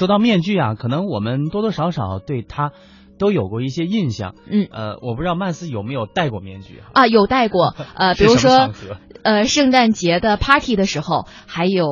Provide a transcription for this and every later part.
说到面具啊，可能我们多多少少对它都有过一些印象。嗯，呃，我不知道曼斯有没有戴过面具啊？啊，有戴过。呃，比如说呃，圣诞节的 party 的时候，还有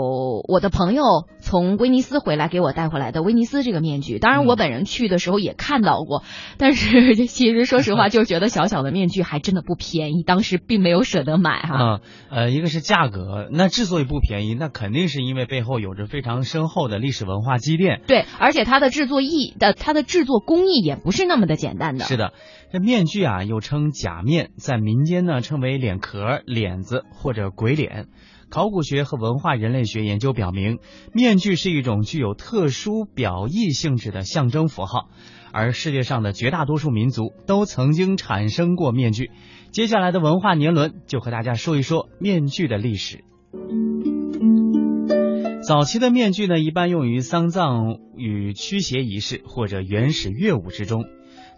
我的朋友从威尼斯回来给我带回来的威尼斯这个面具。当然，嗯我本人去的时候也看到过，但是其实说实话，就是觉得小小的面具还真的不便宜，当时并没有舍得买哈。啊，呃，一个是价格，那之所以不便宜，那肯定是因为背后有着非常深厚的历史文化积淀。对，而且它的制作艺的它的制作工艺也不是那么的简单的。是的，这面具啊又称假面，在民间呢称为脸壳、脸子或者鬼脸。考古学和文化人类学研究表明，面具是一种具有特殊表意性质的象征符号，而世界上的绝大多数民族都曾经产生过面具。接下来的文化年轮就和大家说一说面具的历史。早期的面具呢，一般用于丧葬与驱邪仪式或者原始乐舞之中。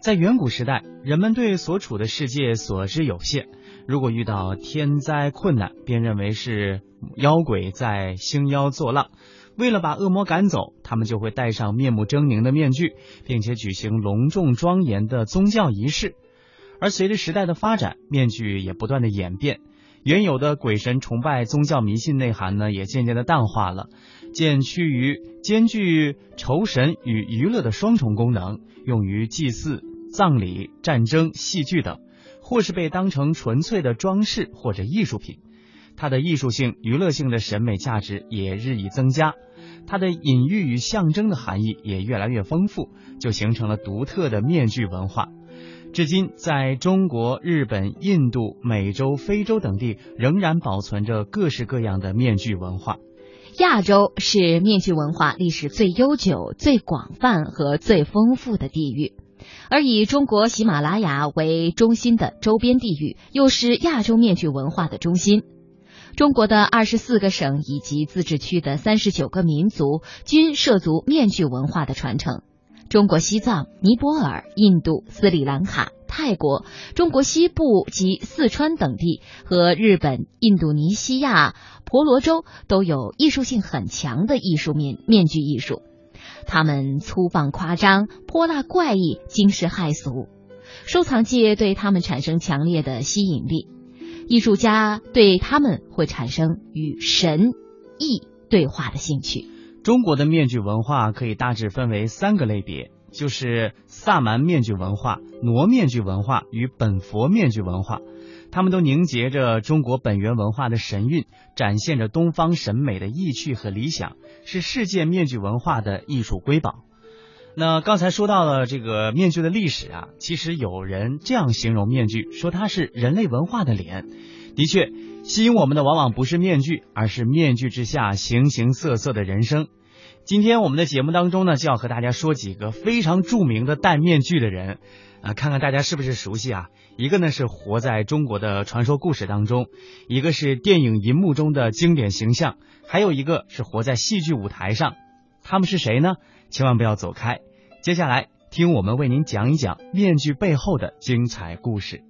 在远古时代，人们对所处的世界所知有限，如果遇到天灾困难，便认为是妖鬼在兴妖作浪。为了把恶魔赶走，他们就会戴上面目狰狞的面具，并且举行隆重庄严的宗教仪式。而随着时代的发展，面具也不断的演变，原有的鬼神崇拜宗教迷信内涵呢，也渐渐的淡化了，渐趋于兼具酬神与娱乐的双重功能，用于祭祀、葬礼、战争、戏剧等，或是被当成纯粹的装饰或者艺术品。它的艺术性、娱乐性的审美价值也日益增加，它的隐喻与象征的含义也越来越丰富，就形成了独特的面具文化。至今，在中国、日本、印度、美洲、非洲等地，仍然保存着各式各样的面具文化。亚洲是面具文化历史最悠久、最广泛和最丰富的地域，而以中国喜马拉雅为中心的周边地域，又是亚洲面具文化的中心。中国的二十四个省以及自治区的三十九个民族均涉足面具文化的传承。中国西藏、尼泊尔、印度、斯里兰卡、泰国、中国西部及四川等地和日本、印度尼西亚、婆罗洲都有艺术性很强的艺术面面具艺术，他们粗放夸张、泼辣怪异、惊世骇俗，收藏界对他们产生强烈的吸引力，艺术家对他们会产生与神、意对话的兴趣。中国的面具文化可以大致分为三个类别，就是萨满面具文化、傩面具文化与本佛面具文化。它们都凝结着中国本源文化的神韵，展现着东方审美的意趣和理想，是世界面具文化的艺术瑰宝。那刚才说到了这个面具的历史啊，其实有人这样形容面具，说它是人类文化的脸。的确，吸引我们的往往不是面具，而是面具之下形形色色的人生。今天我们的节目当中呢，就要和大家说几个非常著名的戴面具的人，啊，看看大家是不是熟悉啊？一个呢是活在中国的传说故事当中，一个是电影银幕中的经典形象，还有一个是活在戏剧舞台上。他们是谁呢？千万不要走开，接下来听我们为您讲一讲面具背后的精彩故事。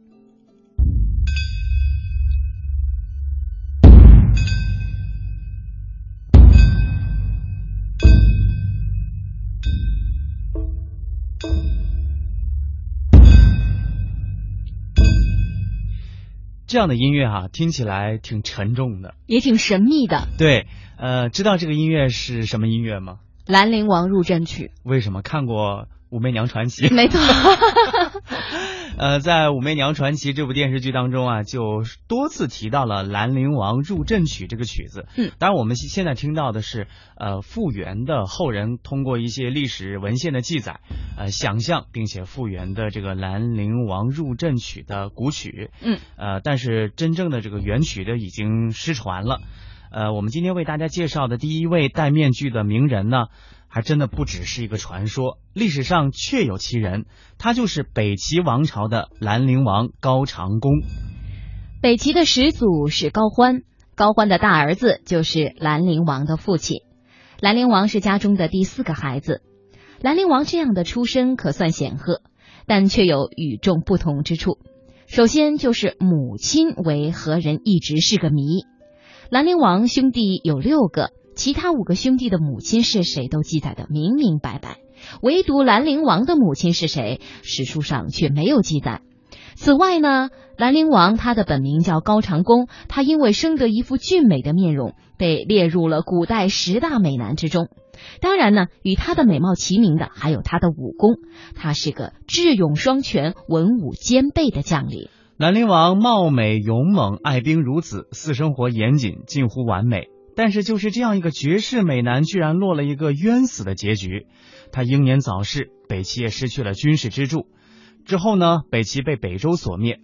这样的音乐哈、听起来挺沉重的。也挺神秘的，对，呃，知道这个音乐是什么音乐吗？《兰陵王入阵曲为什么看过《武媚娘传奇》？》没错。呃，在《武媚娘传奇》这部电视剧当中啊，就多次提到了《兰陵王入阵曲》这个曲子。嗯，当然我们现现在听到的是呃复原的后人通过一些历史文献的记载，呃想象并且复原的这个《兰陵王入阵曲》的古曲。嗯，呃，但是真正的这个原曲的已经失传了。呃，我们今天为大家介绍的第一位戴面具的名人呢，还真的不只是一个传说，历史上确有其人，他就是北齐王朝的兰陵王高长恭。北齐的始祖是高欢，高欢的大儿子就是兰陵王的父亲。兰陵王是家中的第四个孩子。兰陵王这样的出身可算显赫，但却有与众不同之处。首先就是母亲为何人，一直是个谜。兰陵王兄弟有六个，其他五个兄弟的母亲是谁都记载的明明白白，唯独兰陵王的母亲是谁，史书上却没有记载。此外呢，兰陵王他的本名叫高长恭，他因为生得一副俊美的面容，被列入了古代十大美男之中。当然呢，与他的美貌齐名的还有他的武功，他是个智勇双全、文武兼备的将领。兰陵王貌美勇猛，爱兵如子，私生活严谨，近乎完美。但是就是这样一个绝世美男，居然落了一个冤死的结局。他英年早逝，北齐也失去了军事支柱。之后呢，北齐被北周所灭，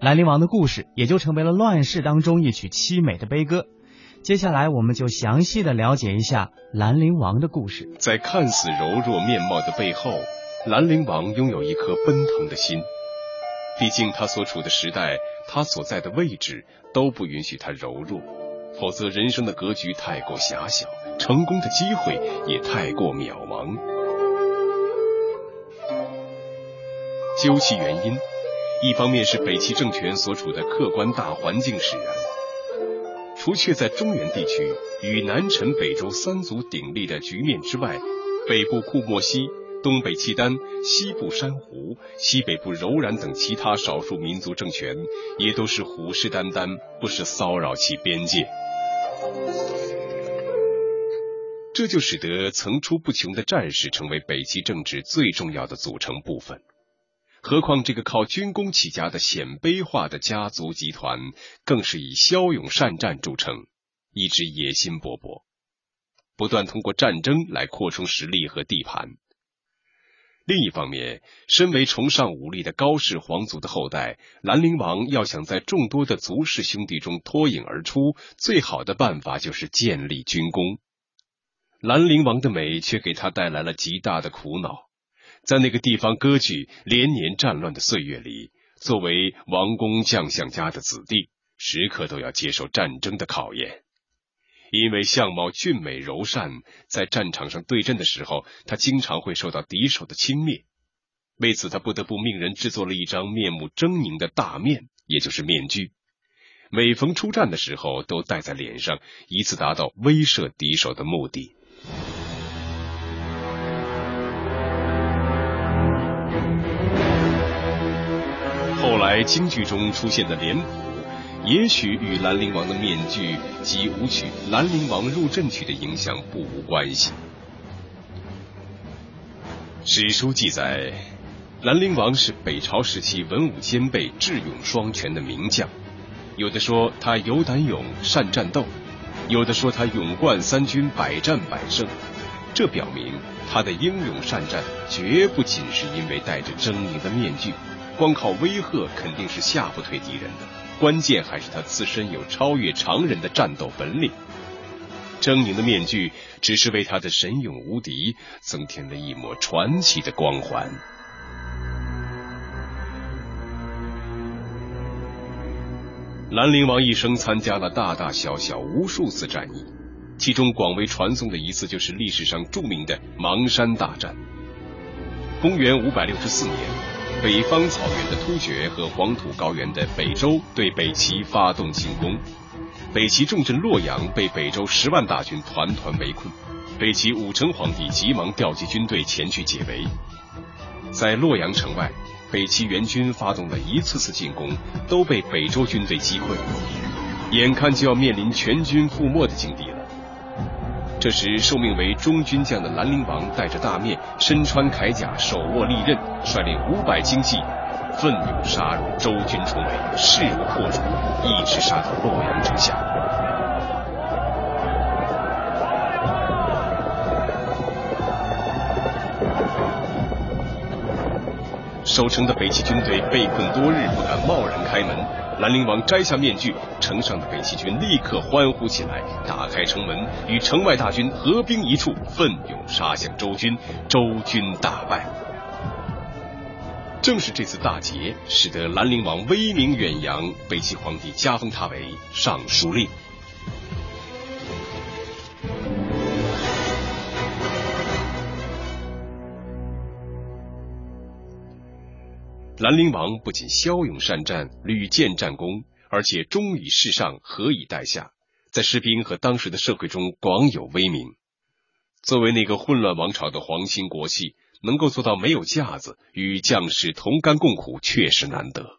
兰陵王的故事也就成为了乱世当中一曲凄美的悲歌。接下来，我们就详细的了解一下兰陵王的故事。在看似柔弱面貌的背后，兰陵王拥有一颗奔腾的心。毕竟他所处的时代，他所在的位置都不允许他柔弱，否则人生的格局太过狭小，成功的机会也太过渺茫。究其原因，一方面是北齐政权所处的客观大环境使然。除却在中原地区与南陈、北周三足鼎立的局面之外，北部库莫西、东北契丹、西部珊瑚、西北部柔然等其他少数民族政权，也都是虎视眈眈，不时骚扰其边界。这就使得层出不穷的战士成为北齐政治最重要的组成部分。何况这个靠军功起家的鲜卑化的家族集团，更是以骁勇善战著称，一直野心勃勃，不断通过战争来扩充实力和地盘。另一方面，身为崇尚武力的高氏皇族的后代，兰陵王要想在众多的族氏兄弟中脱颖而出，最好的办法就是建立军功。兰陵王的美却给他带来了极大的苦恼。在那个地方割据、连年战乱的岁月里，作为王公将相家的子弟，时刻都要接受战争的考验。因为相貌俊美柔善，在战场上对阵的时候，他经常会受到敌手的轻蔑。为此，他不得不命人制作了一张面目狰狞的大面，也就是面具。每逢出战的时候，都戴在脸上，以此达到威慑敌手的目的。后来京剧中出现的脸谱，也许与兰陵王的面具及舞曲《兰陵王入阵曲》的影响不无关系。史书记载，兰陵王是北朝时期文武兼备、智勇双全的名将。有的说他有胆勇、善战斗；有的说他勇冠三军、百战百胜。这表明他的英勇善战，绝不仅是因为戴着狰狞的面具。光靠威吓肯定是吓不退敌人的，关键还是他自身有超越常人的战斗本领。狰狞的面具只是为他的神勇无敌增添了一抹传奇的光环。兰陵王一生参加了大大小小无数次战役，其中广为传颂的一次就是历史上著名的邙山大战。公元五百六十四年。北方草原的突厥和黄土高原的北周对北齐发动进攻，北齐重镇洛阳被北周十万大军团团围困，北齐武成皇帝急忙调集军队前去解围。在洛阳城外，北齐援军发动了一次次进攻，都被北周军队击溃，眼看就要面临全军覆没的境地了。这时，受命为中军将的兰陵王戴着大面，身穿铠甲，手握利刃，率领五百精骑，奋勇杀入周军重围，势如破竹，一直杀到洛阳城下。守城的北齐军队被困多日，不敢贸然开门。兰陵王摘下面具，城上的北齐军立刻欢呼起来，打开城门，与城外大军合兵一处，奋勇杀向周军，周军大败。正是这次大捷，使得兰陵王威名远扬，北齐皇帝加封他为尚书令。兰陵王不仅骁勇善战，屡建战功，而且忠以事上，和以待下，在士兵和当时的社会中广有威名。作为那个混乱王朝的皇亲国戚，能够做到没有架子，与将士同甘共苦，确实难得。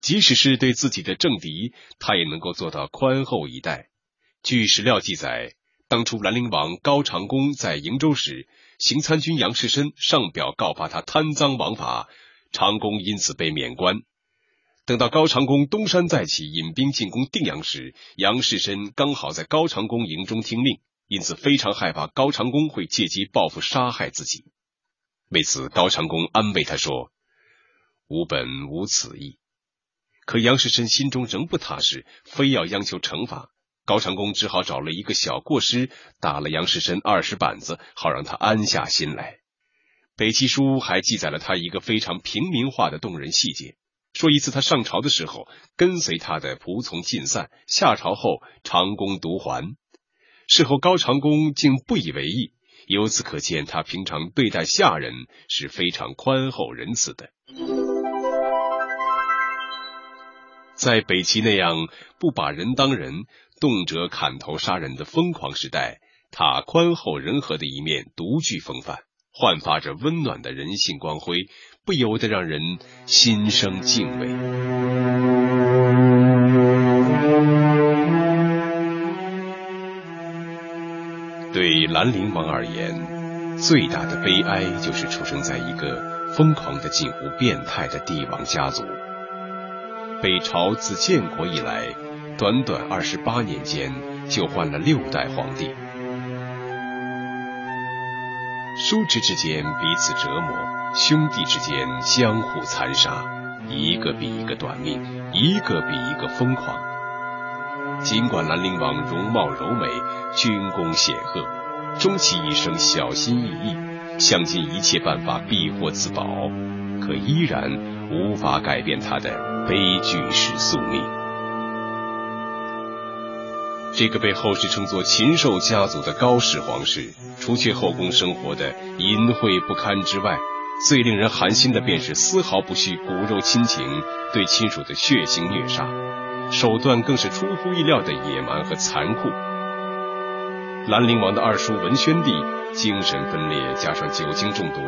即使是对自己的政敌，他也能够做到宽厚以待。据史料记载，当初兰陵王高长恭在瀛州时，行参军杨士深上表告发他贪赃枉法，长恭因此被免官。等到高长恭东山再起，引兵进攻定阳时，杨士深刚好在高长恭营中听令。因此，非常害怕高长恭会借机报复杀害自己。为此，高长恭安慰他说：“吾本无此意。”可杨士深心中仍不踏实，非要央求惩罚。高长恭只好找了一个小过失，打了杨士深二十板子，好让他安下心来。北齐书还记载了他一个非常平民化的动人细节：说一次他上朝的时候，跟随他的仆从尽散，下朝后长恭独还。事后，高长恭竟不以为意，由此可见，他平常对待下人是非常宽厚仁慈的。在北齐那样不把人当人、动辄砍头杀人的疯狂时代，他宽厚仁和的一面独具风范，焕发着温暖的人性光辉，不由得让人心生敬畏。对兰陵王而言，最大的悲哀就是出生在一个疯狂的近乎变态的帝王家族。北朝自建国以来，短短二十八年间就换了六代皇帝，叔侄之间彼此折磨，兄弟之间相互残杀，一个比一个短命，一个比一个疯狂。尽管兰陵王容貌柔美。军功显赫，终其一生小心翼翼，想尽一切办法避祸自保，可依然无法改变他的悲剧式宿命。这个被后世称作禽兽家族的高氏皇室，除却后宫生活的淫秽不堪之外，最令人寒心的便是丝毫不恤骨肉亲情，对亲属的血腥虐杀，手段更是出乎意料的野蛮和残酷。兰陵王的二叔文宣帝精神分裂，加上酒精中毒，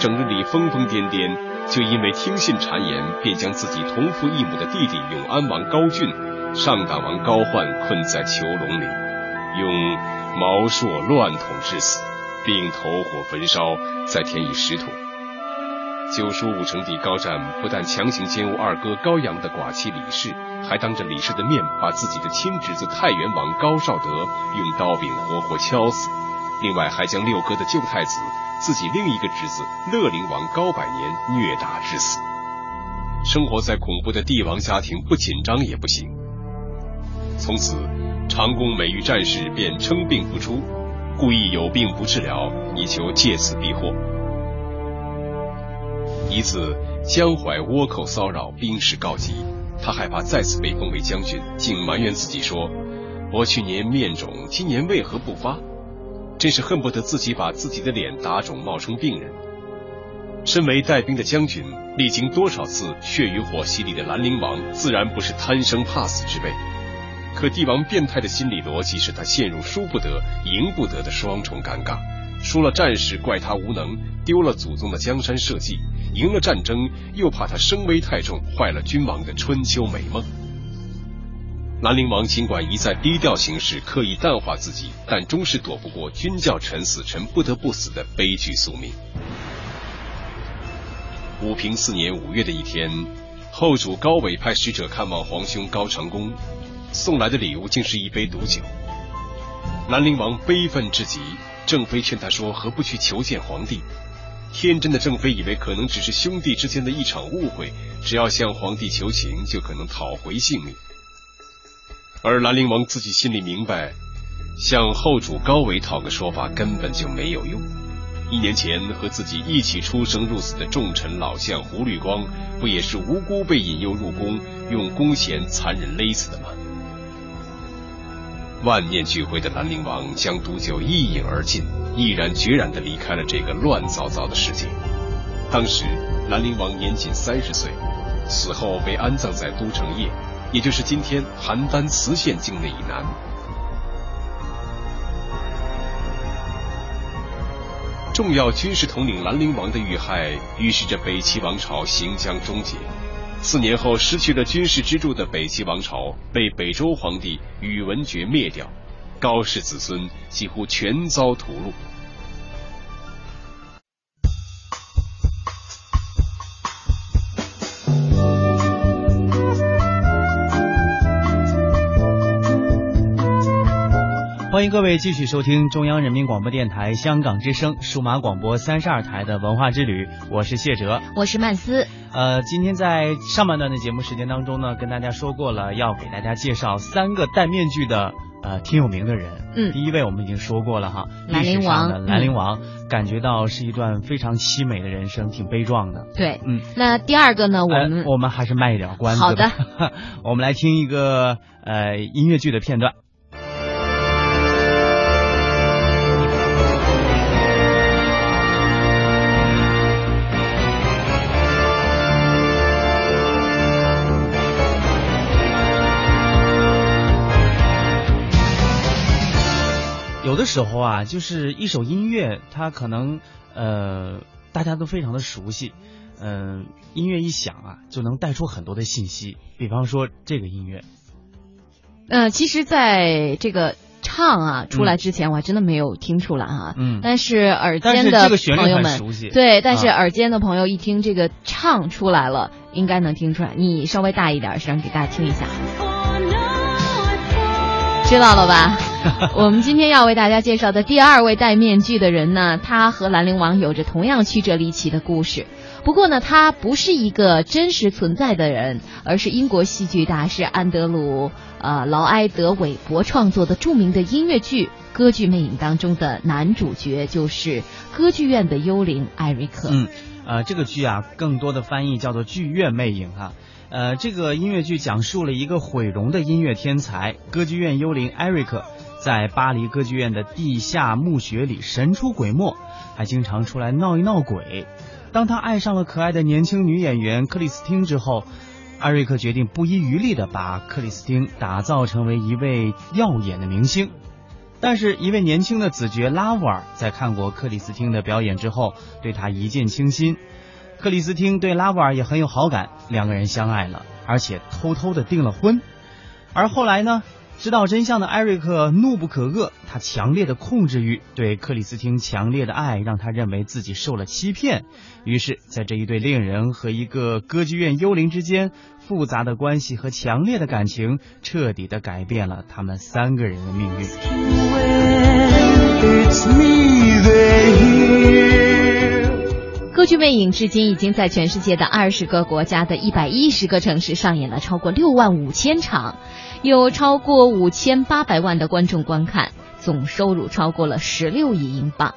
整日里疯疯癫癫，就因为听信谗言，便将自己同父异母的弟弟永安王高俊、上党王高焕困在囚笼里，用毛槊乱捅致死，并投火焚烧，再填以石土。九叔武成帝高湛不但强行奸污二哥高阳的寡妻李氏，还当着李氏的面把自己的亲侄子太原王高绍德用刀柄活活敲死。另外，还将六哥的旧太子、自己另一个侄子乐陵王高百年虐打致死。生活在恐怖的帝王家庭，不紧张也不行。从此，长弓每遇战事便称病不出，故意有病不治疗，以求借此避祸。一次，江淮倭寇骚扰，兵势告急，他害怕再次被封为将军，竟埋怨自己说：“我去年面肿，今年为何不发？”真是恨不得自己把自己的脸打肿，冒充病人。身为带兵的将军，历经多少次血与火洗礼的兰陵王，自然不是贪生怕死之辈。可帝王变态的心理逻辑，使他陷入输不得、赢不得的双重尴尬。输了战事，怪他无能；丢了祖宗的江山社稷。赢了战争，又怕他声威太重，坏了君王的春秋美梦。兰陵王尽管一再低调行事，刻意淡化自己，但终是躲不过君叫臣死，臣不得不死的悲剧宿命。武平四年五月的一天，后主高纬派使者看望皇兄高长恭，送来的礼物竟是一杯毒酒。兰陵王悲愤至极，郑妃劝他说：“何不去求见皇帝？”天真的郑妃以为可能只是兄弟之间的一场误会，只要向皇帝求情就可能讨回性命。而兰陵王自己心里明白，向后主高维讨个说法根本就没有用。一年前和自己一起出生入死的重臣老相胡律光，不也是无辜被引诱入宫，用弓弦残忍勒死的吗？万念俱灰的兰陵王将毒酒一饮而尽，毅然决然地离开了这个乱糟糟的世界。当时，兰陵王年仅三十岁，死后被安葬在都城邺，也就是今天邯郸磁县境内以南。重要军事统领兰陵王的遇害，预示着北齐王朝行将终结。四年后，失去了军事支柱的北齐王朝被北周皇帝宇文觉灭掉，高氏子孙几乎全遭屠戮。欢迎各位继续收听中央人民广播电台香港之声数码广播三十二台的文化之旅，我是谢哲，我是曼斯。呃，今天在上半段的节目时间当中呢，跟大家说过了，要给大家介绍三个戴面具的呃挺有名的人。嗯，第一位我们已经说过了哈，兰陵王。兰陵王，感觉到是一段非常凄美的人生，挺悲壮的。对，嗯。那第二个呢，我们我们还是卖一点关子。好的，我们来听一个呃音乐剧的片段。时候啊，就是一首音乐，它可能呃大家都非常的熟悉，嗯，音乐一响啊，就能带出很多的信息。比方说这个音乐，呃，其实在这个唱啊出来之前，我还真的没有听出来哈，嗯，但是耳尖的朋友们，对，但是耳尖的朋友一听这个唱出来了，应该能听出来。你稍微大一点声给大家听一下，知道了吧？我们今天要为大家介绍的第二位戴面具的人呢，他和兰陵王有着同样曲折离奇的故事。不过呢，他不是一个真实存在的人，而是英国戏剧大师安德鲁呃劳埃德韦伯创作的著名的音乐剧《歌剧魅影》当中的男主角，就是歌剧院的幽灵艾瑞克。嗯，呃，这个剧啊，更多的翻译叫做《剧院魅影》哈。呃，这个音乐剧讲述了一个毁容的音乐天才歌剧院幽灵艾瑞克。在巴黎歌剧院的地下墓穴里神出鬼没，还经常出来闹一闹鬼。当他爱上了可爱的年轻女演员克里斯汀之后，艾瑞克决定不遗余力的把克里斯汀打造成为一位耀眼的明星。但是，一位年轻的子爵拉沃尔在看过克里斯汀的表演之后，对他一见倾心。克里斯汀对拉沃尔也很有好感，两个人相爱了，而且偷偷的订了婚。而后来呢？知道真相的艾瑞克怒不可遏，他强烈的控制欲对克里斯汀强烈的爱，让他认为自己受了欺骗。于是，在这一对恋人和一个歌剧院幽灵之间，复杂的关系和强烈的感情，彻底的改变了他们三个人的命运。歌剧魅影至今已经在全世界的二十个国家的一百一十个城市上演了超过六万五千场。有超过五千八百万的观众观看，总收入超过了十六亿英镑，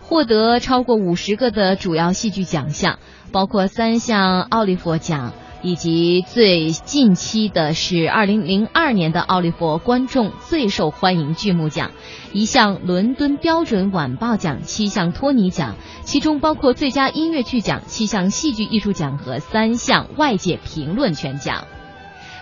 获得超过五十个的主要戏剧奖项，包括三项奥利弗奖，以及最近期的是二零零二年的奥利佛观众最受欢迎剧目奖，一项伦敦标准晚报奖，七项托尼奖，其中包括最佳音乐剧奖、七项戏剧艺术奖和三项外界评论权奖。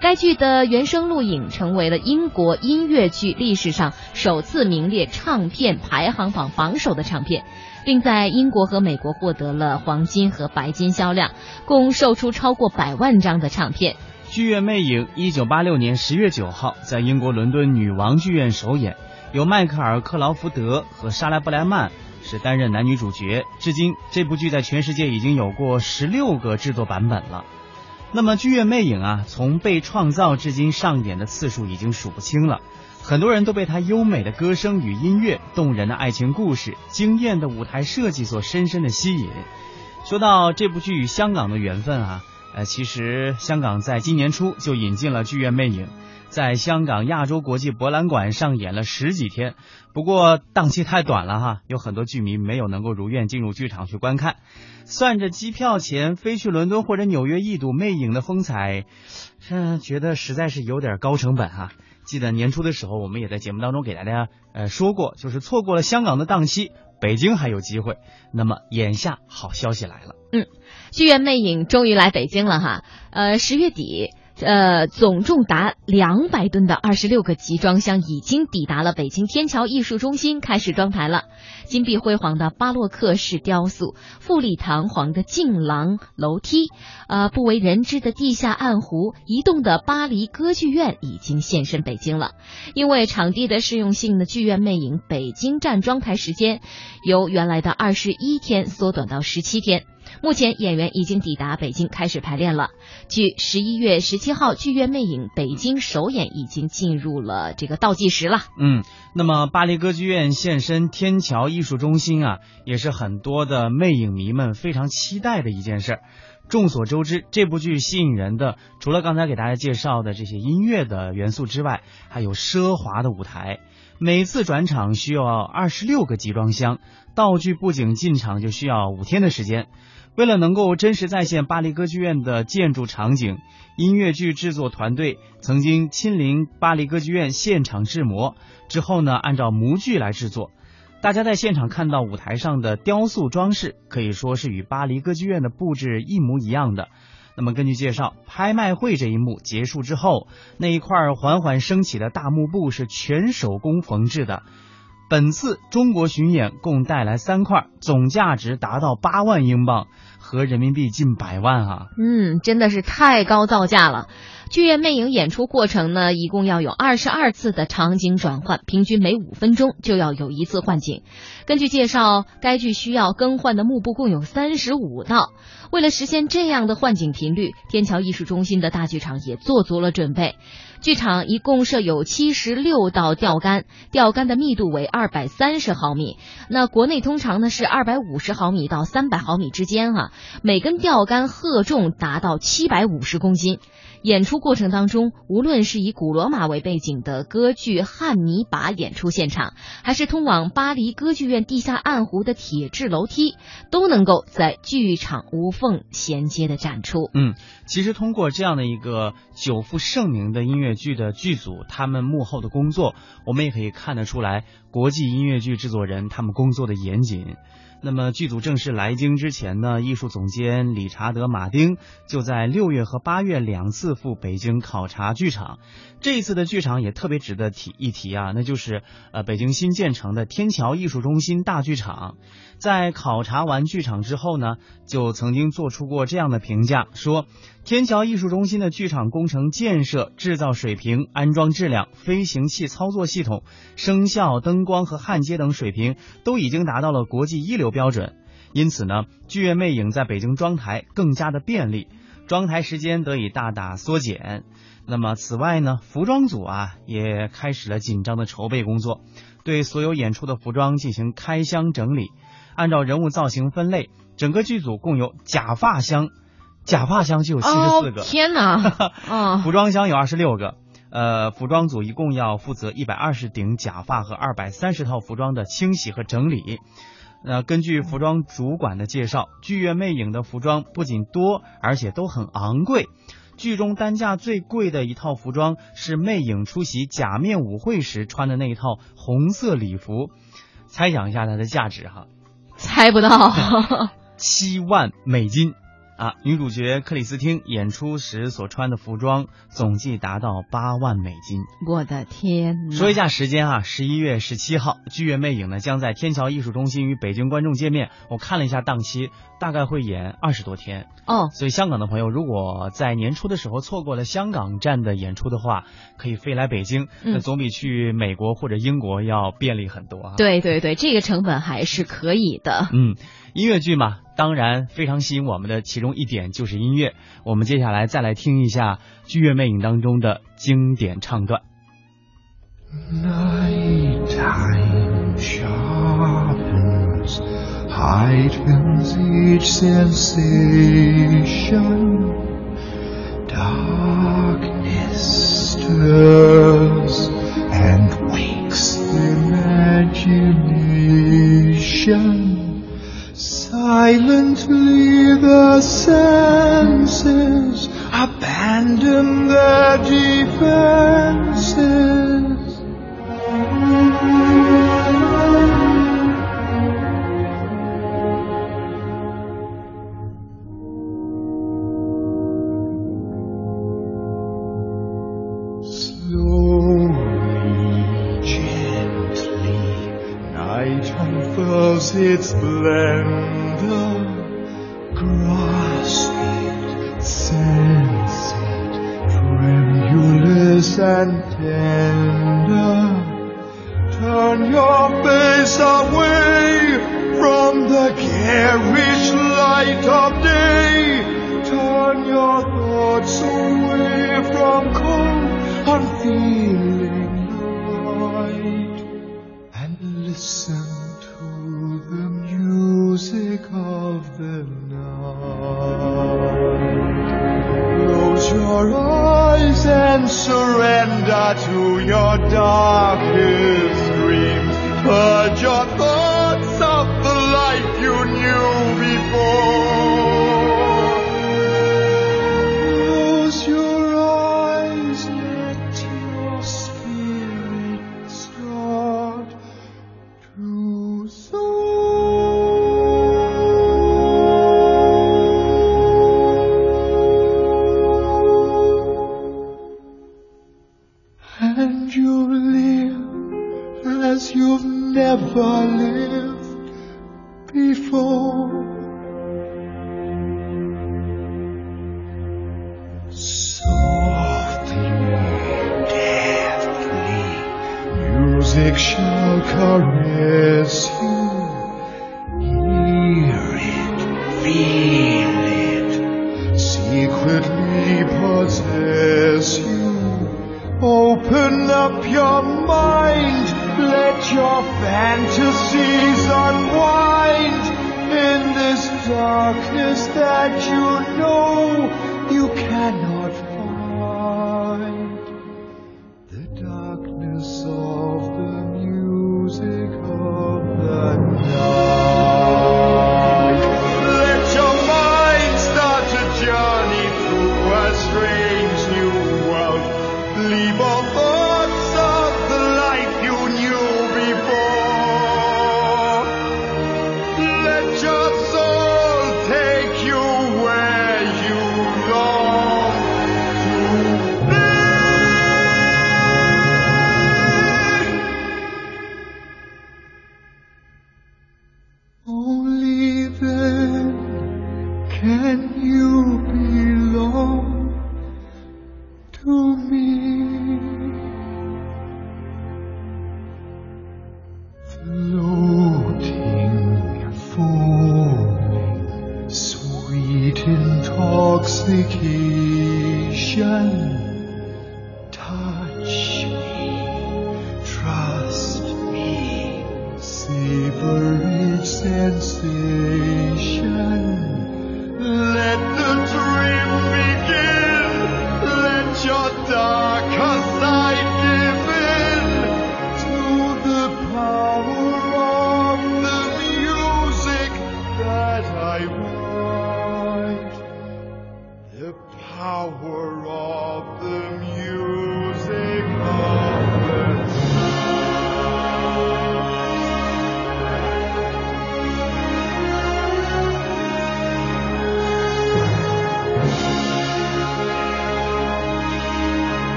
该剧的原声录影成为了英国音乐剧历史上首次名列唱片排行榜榜首的唱片，并在英国和美国获得了黄金和白金销量，共售出超过百万张的唱片。《剧院魅影》一九八六年十月九号在英国伦敦女王剧院首演，由迈克尔·克劳福德和莎拉·布莱曼是担任男女主角。至今，这部剧在全世界已经有过十六个制作版本了。那么《剧院魅影》啊，从被创造至今上演的次数已经数不清了。很多人都被他优美的歌声与音乐、动人的爱情故事、惊艳的舞台设计所深深的吸引。说到这部剧与香港的缘分啊，呃，其实香港在今年初就引进了《剧院魅影》。在香港亚洲国际博览馆上演了十几天，不过档期太短了哈，有很多剧迷没有能够如愿进入剧场去观看。算着机票钱飞去伦敦或者纽约一睹魅影的风采，嗯，觉得实在是有点高成本哈。记得年初的时候，我们也在节目当中给大家呃说过，就是错过了香港的档期，北京还有机会。那么眼下好消息来了，嗯，剧院魅影终于来北京了哈，呃，十月底。呃，总重达两百吨的二十六个集装箱已经抵达了北京天桥艺术中心，开始装台了。金碧辉煌的巴洛克式雕塑，富丽堂皇的镜廊楼梯，呃，不为人知的地下暗湖，移动的巴黎歌剧院已经现身北京了。因为场地的适用性的剧院魅影北京站装台时间由原来的二十一天缩短到十七天。目前演员已经抵达北京开始排练了。据十一月十七号剧院魅影北京首演已经进入了这个倒计时了。嗯，那么巴黎歌剧院现身天桥艺术中心啊，也是很多的魅影迷们非常期待的一件事。众所周知，这部剧吸引人的除了刚才给大家介绍的这些音乐的元素之外，还有奢华的舞台。每次转场需要二十六个集装箱，道具布景进场就需要五天的时间。为了能够真实再现巴黎歌剧院的建筑场景，音乐剧制作团队曾经亲临巴黎歌剧院现场制模，之后呢，按照模具来制作。大家在现场看到舞台上的雕塑装饰，可以说是与巴黎歌剧院的布置一模一样的。那么根据介绍，拍卖会这一幕结束之后，那一块缓缓升起的大幕布是全手工缝制的。本次中国巡演共带来三块，总价值达到八万英镑，合人民币近百万啊！嗯，真的是太高造价了。剧院魅影演出过程呢，一共要有二十二次的场景转换，平均每五分钟就要有一次换景。根据介绍，该剧需要更换的幕布共有三十五道。为了实现这样的换景频率，天桥艺术中心的大剧场也做足了准备。剧场一共设有七十六道吊杆，吊杆的密度为二百三十毫米。那国内通常呢是二百五十毫米到三百毫米之间哈。每根钓竿荷重达到七百五十公斤。演出过程当中，无论是以古罗马为背景的歌剧《汉尼拔》演出现场，还是通往巴黎歌剧院地下暗湖的铁质楼梯，都能够在剧场无缝衔接的展出。嗯，其实通过这样的一个久负盛名的音乐剧的剧组，他们幕后的工作，我们也可以看得出来，国际音乐剧制作人他们工作的严谨。那么剧组正式来京之前呢，艺术总监理查德·马丁就在六月和八月两次赴北京考察剧场。这一次的剧场也特别值得提一提啊，那就是呃北京新建成的天桥艺术中心大剧场。在考察完剧场之后呢，就曾经做出过这样的评价，说天桥艺术中心的剧场工程建设、制造水平、安装质量、飞行器操作系统、声效、灯光和焊接等水平都已经达到了国际一流标准。因此呢，剧院魅影在北京装台更加的便利，装台时间得以大大缩减。那么此外呢，服装组啊也开始了紧张的筹备工作，对所有演出的服装进行开箱整理。按照人物造型分类，整个剧组共有假发箱，假发箱就有七十四个。天哪！啊，服装箱有二十六个。呃，服装组一共要负责一百二十顶假发和二百三十套服装的清洗和整理。呃，根据服装主管的介绍，剧院魅影的服装不仅多，而且都很昂贵。剧中单价最贵的一套服装是魅影出席假面舞会时穿的那一套红色礼服。猜想一下它的价值哈。猜不到，七万美金。啊，女主角克里斯汀演出时所穿的服装总计达到八万美金。我的天！说一下时间啊，十一月十七号，剧院魅影呢将在天桥艺术中心与北京观众见面。我看了一下档期，大概会演二十多天。哦，所以香港的朋友如果在年初的时候错过了香港站的演出的话，可以飞来北京，那总比去美国或者英国要便利很多啊。对对对，这个成本还是可以的。嗯。音乐剧嘛，当然非常吸引我们的其中一点就是音乐。我们接下来再来听一下《剧院魅影》当中的经典唱段。Silently the senses abandon their defenses. And tender. Turn your face away from the garish light of day. Turn your thoughts away from cold, unfeeling before. Softly, music shall caress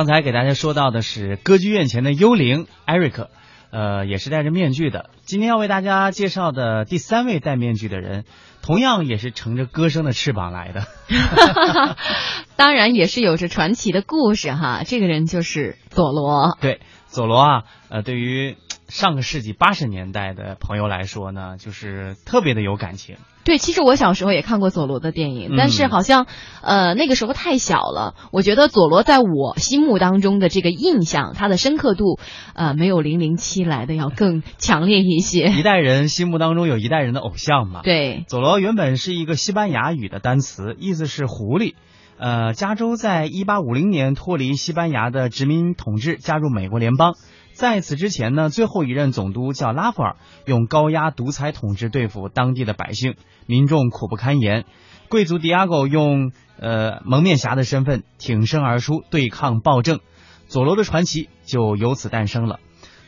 刚才给大家说到的是歌剧院前的幽灵艾瑞克，呃，也是戴着面具的。今天要为大家介绍的第三位戴面具的人，同样也是乘着歌声的翅膀来的。当然也是有着传奇的故事哈。这个人就是佐罗。对，佐罗啊，呃，对于上个世纪八十年代的朋友来说呢，就是特别的有感情。对，其实我小时候也看过佐罗的电影，但是好像呃那个时候太小了。我觉得佐罗在我心目当中的这个印象，他的深刻度呃没有零零七来的要更强烈一些。一代人心目当中有一代人的偶像嘛。对，佐罗原本是一个西班牙语的单词，意思是狐狸。呃，加州在一八五零年脱离西班牙的殖民统治，加入美国联邦。在此之前呢，最后一任总督叫拉弗尔，用高压独裁统治对付当地的百姓，民众苦不堪言。贵族迪亚狗用呃蒙面侠的身份挺身而出，对抗暴政。佐罗的传奇就由此诞生了。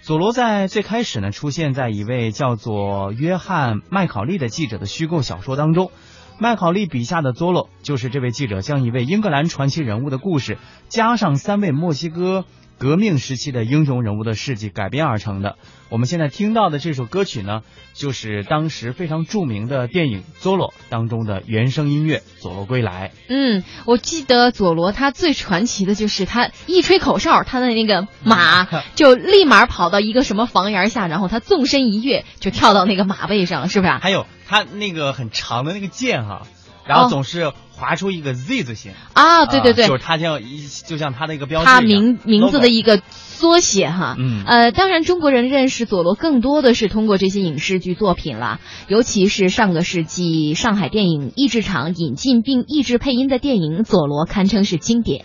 佐罗在最开始呢，出现在一位叫做约翰麦考利的记者的虚构小说当中。麦考利笔下的佐罗，就是这位记者将一位英格兰传奇人物的故事，加上三位墨西哥革命时期的英雄人物的事迹改编而成的。我们现在听到的这首歌曲呢，就是当时非常著名的电影《佐罗》当中的原声音乐《佐罗归来》。嗯，我记得佐罗他最传奇的就是他一吹口哨，他的那个马 就立马跑到一个什么房檐下，然后他纵身一跃就跳到那个马背上，是不是？还有他那个很长的那个剑哈，然后总是划出一个 Z 字形。啊，对对对，就是他像一就像他那个标志，他名名字的一个。缩写哈，嗯，呃，当然中国人认识佐罗更多的是通过这些影视剧作品了，尤其是上个世纪上海电影译制厂引进并译制配音的电影《佐罗》，堪称是经典。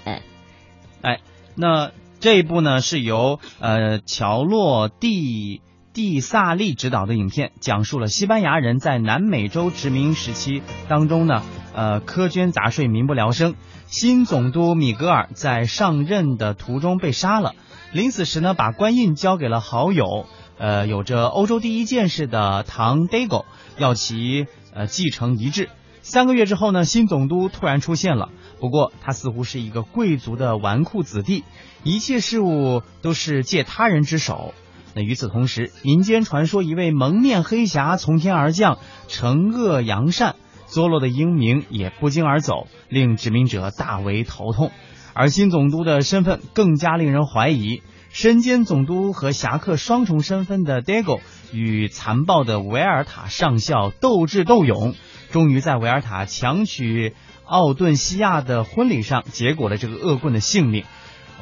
哎，那这一部呢是由呃乔洛蒂蒂萨利执导的影片，讲述了西班牙人在南美洲殖民时期当中呢，呃苛捐杂税，民不聊生。新总督米格尔在上任的途中被杀了。临死时呢，把官印交给了好友，呃，有着欧洲第一剑士的唐 Dago，要其呃继承遗志。三个月之后呢，新总督突然出现了，不过他似乎是一个贵族的纨绔子弟，一切事物都是借他人之手。那与此同时，民间传说一位蒙面黑侠从天而降，惩恶扬善，佐罗的英名也不胫而走，令殖民者大为头痛。而新总督的身份更加令人怀疑，身兼总督和侠客双重身份的 Dago 与残暴的维尔塔上校斗智斗勇，终于在维尔塔强娶奥顿西亚的婚礼上结果了这个恶棍的性命。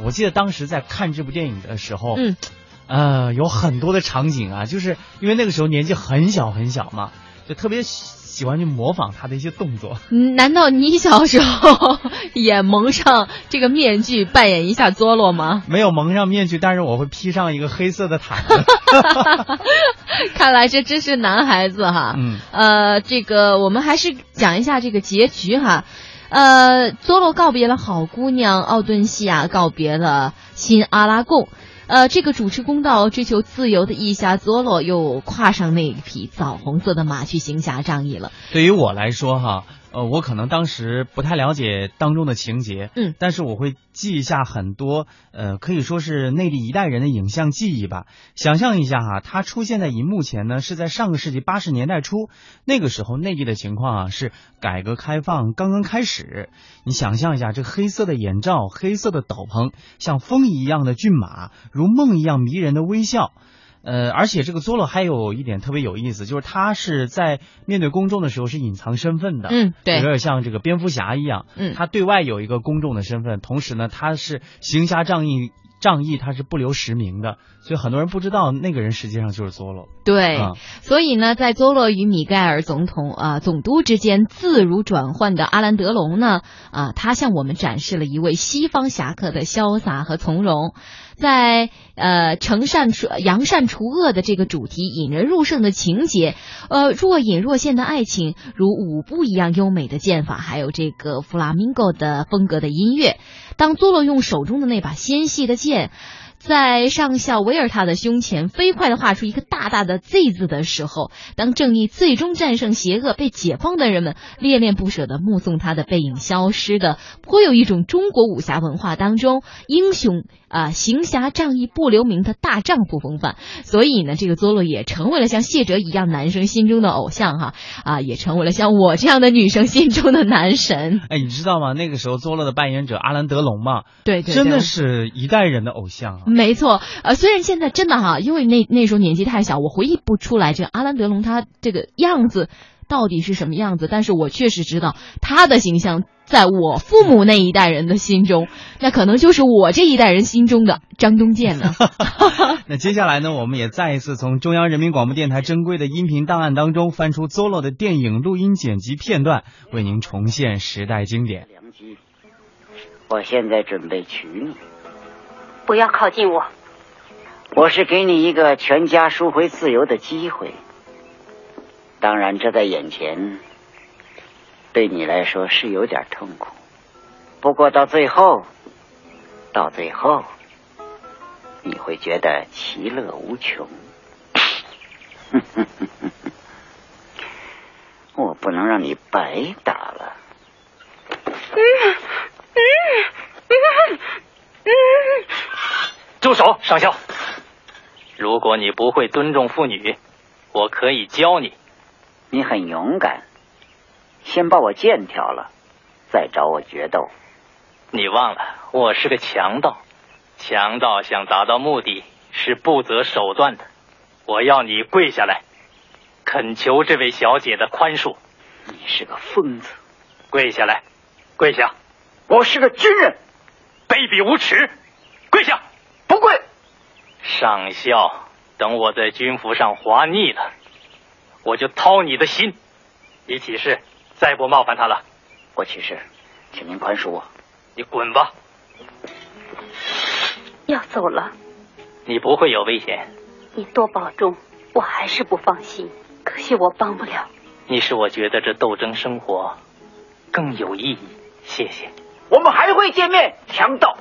我记得当时在看这部电影的时候，嗯，呃，有很多的场景啊，就是因为那个时候年纪很小很小嘛，就特别。喜欢去模仿他的一些动作。难道你小时候也蒙上这个面具扮演一下佐罗吗？没有蒙上面具，但是我会披上一个黑色的毯子。看来这真是男孩子哈。嗯。呃，这个我们还是讲一下这个结局哈。呃，佐罗告别了好姑娘奥顿西亚，告别了新阿拉贡。呃，这个主持公道、追求自由的意侠佐罗又跨上那匹枣红色的马去行侠仗义了。对于我来说，哈。呃，我可能当时不太了解当中的情节，嗯，但是我会记一下很多，呃，可以说是内地一代人的影像记忆吧。想象一下哈，它出现在荧幕前呢，是在上个世纪八十年代初，那个时候内地的情况啊是改革开放刚刚开始。你想象一下，这黑色的眼罩，黑色的斗篷，像风一样的骏马，如梦一样迷人的微笑。呃，而且这个佐罗还有一点特别有意思，就是他是在面对公众的时候是隐藏身份的，嗯，对，有点像这个蝙蝠侠一样，嗯，他对外有一个公众的身份，同时呢，他是行侠仗义，仗义他是不留实名的，所以很多人不知道那个人实际上就是佐罗。对，所以呢，在佐罗与米盖尔总统啊总督之间自如转换的阿兰德隆呢，啊，他向我们展示了一位西方侠客的潇洒和从容。在呃惩善除扬善除恶的这个主题，引人入胜的情节，呃若隐若现的爱情，如舞步一样优美的剑法，还有这个弗拉明戈的风格的音乐。当佐罗用手中的那把纤细的剑。在上校维尔塔的胸前飞快地画出一个大大的 Z 字的时候，当正义最终战胜邪恶、被解放的人们恋恋不舍地目送他的背影消失的，颇有一种中国武侠文化当中英雄啊行侠仗义不留名的大丈夫风范。所以呢，这个佐罗也成为了像谢哲一样男生心中的偶像哈啊，也成为了像我这样的女生心中的男神。哎，你知道吗？那个时候佐罗的扮演者阿兰德龙嘛，对对，真的是一代人的偶像啊。没错，呃，虽然现在真的哈，因为那那时候年纪太小，我回忆不出来这个阿兰德龙他这个样子到底是什么样子，但是我确实知道他的形象，在我父母那一代人的心中，那可能就是我这一代人心中的张东健呢。那接下来呢，我们也再一次从中央人民广播电台珍贵的音频档案当中翻出 Zolo 的电影录音剪辑片段，为您重现时代经典。良机，我现在准备娶你。不要靠近我！我是给你一个全家赎回自由的机会。当然，这在眼前，对你来说是有点痛苦。不过到最后，到最后，你会觉得其乐无穷。我不能让你白打了。住手，上校！如果你不会尊重妇女，我可以教你。你很勇敢，先把我剑挑了，再找我决斗。你忘了，我是个强盗，强盗想达到目的是不择手段的。我要你跪下来，恳求这位小姐的宽恕。你是个疯子，跪下来，跪下！我是个军人，卑鄙无耻，跪下！不跪。上校，等我在军服上滑腻了，我就掏你的心。你起誓，再不冒犯他了。我起誓，请您宽恕我。你滚吧！要走了，你不会有危险。你多保重，我还是不放心。可惜我帮不了。你使我觉得这斗争生活更有意义。谢谢。我们还会见面，强盗。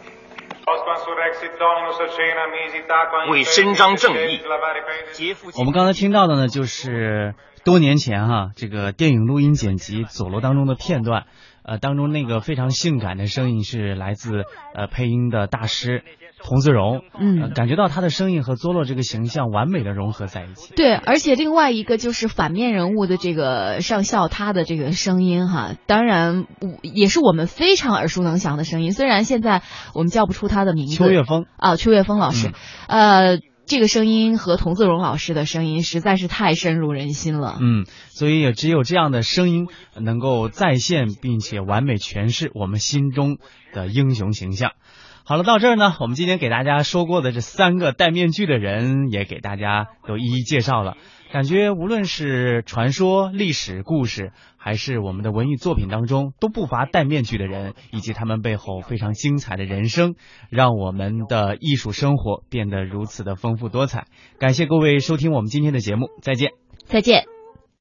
为伸张正义，我们刚才听到的呢，就是多年前哈、这个电影录音剪辑《佐罗》当中的片段，呃，当中那个非常性感的声音是来自呃配音的大师童自荣，嗯呃感觉到他的声音和佐罗这个形象完美的融合在一起。对，而且另外一个就是反面人物的这个上校，他的这个声音哈，当然我也是我们非常耳熟能详的声音。虽然现在我们叫不出他的名字，秋月峰啊，秋月峰老师，呃，这个声音和童自荣老师的声音实在是太深入人心了。嗯，所以也只有这样的声音能够再现并且完美诠释我们心中的英雄形象。好了，到这儿呢，我们今天给大家说过的这三个戴面具的人，也给大家都一一介绍了。感觉无论是传说、历史故事，还是我们的文艺作品当中，都不乏戴面具的人，以及他们背后非常精彩的人生，让我们的艺术生活变得如此的丰富多彩。感谢各位收听我们今天的节目，再见。再见。